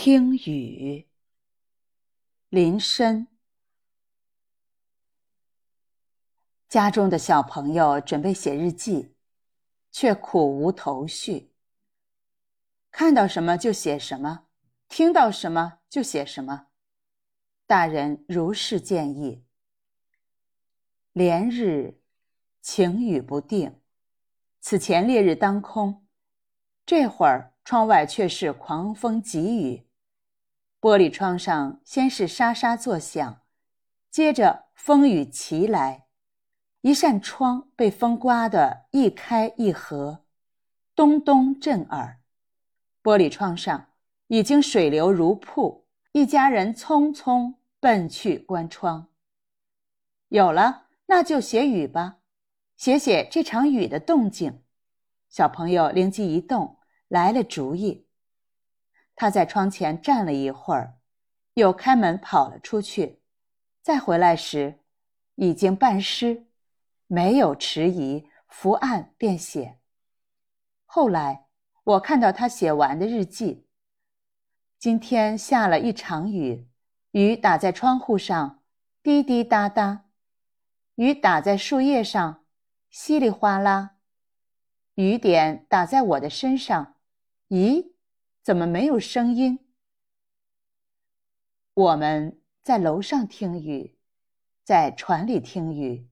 听雨，林深。家中的小朋友准备写日记，却苦无头绪。看到什么就写什么，听到什么就写什么。大人如是建议。连日晴雨不定，此前烈日当空，这会儿。窗外却是狂风急雨，玻璃窗上先是沙沙作响，接着风雨齐来，一扇窗被风刮得一开一合，咚咚震耳。玻璃窗上已经水流如瀑，一家人匆匆奔去关窗。有了，那就写雨吧，写写这场雨的动静。小朋友灵机一动。来了主意，他在窗前站了一会儿，又开门跑了出去。再回来时，已经半湿，没有迟疑，伏案便写。后来我看到他写完的日记。今天下了一场雨，雨打在窗户上，滴滴答答；雨打在树叶上，稀里哗啦；雨点打在我的身上。咦，怎么没有声音？我们在楼上听雨，在船里听雨，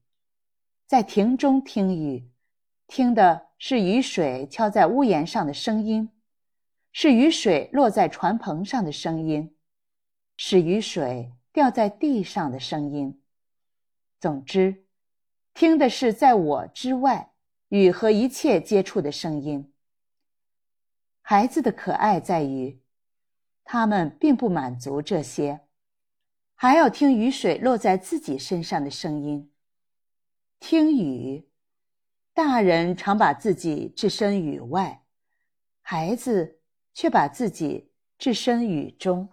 在亭中听雨，听的是雨水敲在屋檐上的声音，是雨水落在船棚上的声音，是雨水掉在地上的声音。总之，听的是在我之外雨和一切接触的声音。孩子的可爱在于，他们并不满足这些，还要听雨水落在自己身上的声音。听雨，大人常把自己置身雨外，孩子却把自己置身雨中。